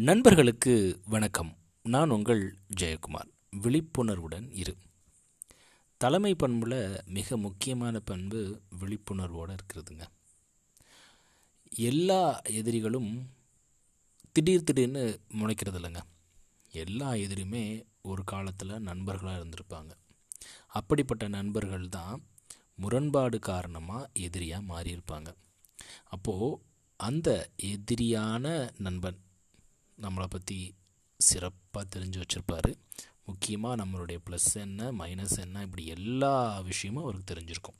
நண்பர்களுக்கு வணக்கம். நான் உங்கள் ஜெயக்குமார். விழிப்புணர்வுடன் இரு. தலைமை பண்பில் மிக முக்கியமான பண்பு விழிப்புணர்வோடு இருக்கிறதுங்க. எல்லா எதிரிகளும் திடீர் திடீர்னு முளைக்கிறது இல்லைங்க எல்லா எதிரியுமே ஒரு காலத்தில் நண்பர்களாக இருந்திருப்பாங்க. அப்படிப்பட்ட நண்பர்கள் தான் முரண்பாடு காரணமாக எதிரியாக மாறியிருப்பாங்க. அப்போது அந்த எதிரியான நண்பன் நம்மளை பற்றி சிறப்பாக தெரிஞ்சு வச்சுருப்பார். முக்கியமாக நம்மளுடைய ப்ளஸ் என்ன மைனஸ் என்ன இப்படி எல்லா விஷயமும் அவருக்கு தெரிஞ்சிருக்கும்.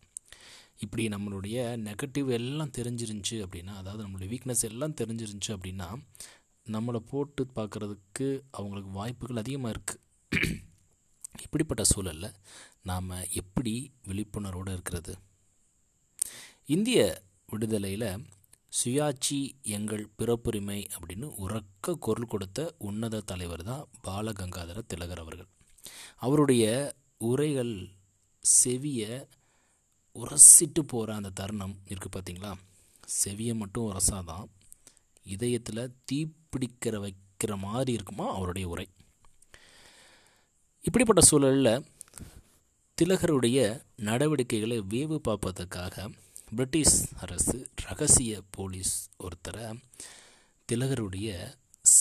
இப்படி நம்மளுடைய நெகட்டிவ் எல்லாம் தெரிஞ்சிருந்துச்சு அப்படின்னா அதாவது நம்மளுடைய வீக்னஸ் எல்லாம் தெரிஞ்சிருந்துச்சு அப்படின்னா நம்மளை போட்டு பார்க்குறதுக்கு அவங்களுக்கு வாய்ப்புகள் அதிகமாக இருக்குது இப்படிப்பட்ட சூழலில் நாம் எப்படி விழிப்புணர்வோடு இருக்கிறது? இந்திய விடுதலையில் சுயாட்சி எங்கள் பிறப்புரிமை அப்படின்னு உறக்க குரல் கொடுத்த உன்னத தலைவர் தான் பாலகங்காதர திலகர் அவர்கள். அவருடைய உரைகள் செவிய உரசிட்டு போகிற அந்த தருணம் இருக்குது பார்த்தீங்களா செவியை மட்டும் உரசாதான் இதயத்தில் தீப்பிடிக்கிற வைக்கிற மாதிரி இருக்குமா அவருடைய உரை. இப்படிப்பட்ட சூழலில் திலகருடைய நடவடிக்கைகளை வேவு பார்ப்பதற்காக பிரிட்டிஷ் அரசு ரகசிய போலீஸ் ஒருத்தரை திலகருடைய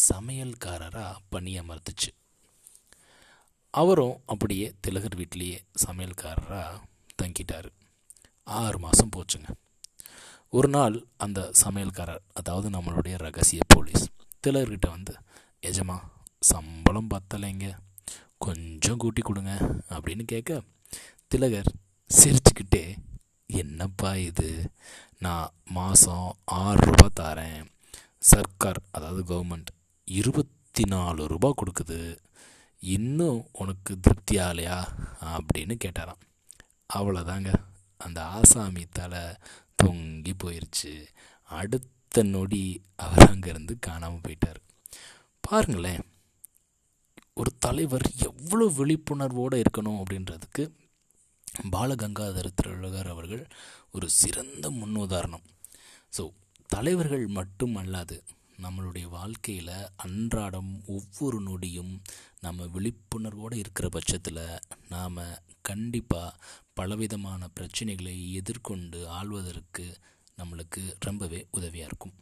சமையல்காரராக பணியமர்த்துச்சு அவரும் அப்படியே திலகர் வீட்லேயே சமையல்காரராக தங்கிட்டார். ஆறு மாதம் போச்சுங்க. ஒரு நாள் அந்த சமையல்காரர் அதாவது நம்மளுடைய ரகசிய போலீஸ் திலகர்கிட்ட வந்து எஜமா சம்பளம் பத்தலைங்க. கொஞ்சம் கூட்டி கொடுங்க. அப்படின்னு கேட்க திலகர் சிரிச்சுக்கிட்டே என்னப்பா இது? நான் மாதம் ஆறு ரூபா தரேன். சர்க்கார் அதாவது கவர்மெண்ட் இருபத்தி நாலு ரூபா கொடுக்குது. இன்னும் உனக்கு திருப்தி ஆகலையா? அப்படின்னு கேட்டாராம். அவ்வளோதாங்க அந்த ஆசாமி தலை தொங்கி போயிடுச்சு அடுத்த நொடி அவர் அங்கேருந்து காணாமல் போயிட்டார். பாருங்களேன். ஒரு தலைவர் எவ்வளோ விழிப்புணர்வோடு இருக்கணும் அப்படின்றதுக்கு பாலகங்காதர திலகர் அவர்கள் ஒரு சிறந்த முன்னுதாரணம். ஸோ தலைவர்கள் மட்டும் அல்லாது நம்மளுடைய வாழ்க்கையில் அன்றாடம் ஒவ்வொரு நொடியும் நம்ம விழிப்புணர்வோடு இருக்கிற பட்சத்தில் நாம் கண்டிப்பாக பலவிதமான பிரச்சனைகளை எதிர்கொண்டு ஆள்வதற்கு நம்மளுக்கு ரொம்பவே உதவியாக இருக்கும்.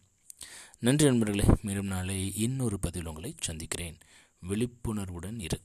நன்றி நண்பர்களே மேலும் நாளை இன்னொரு பதிவில் உங்களை சந்திக்கிறேன். விழிப்புணர்வுடன் இரு.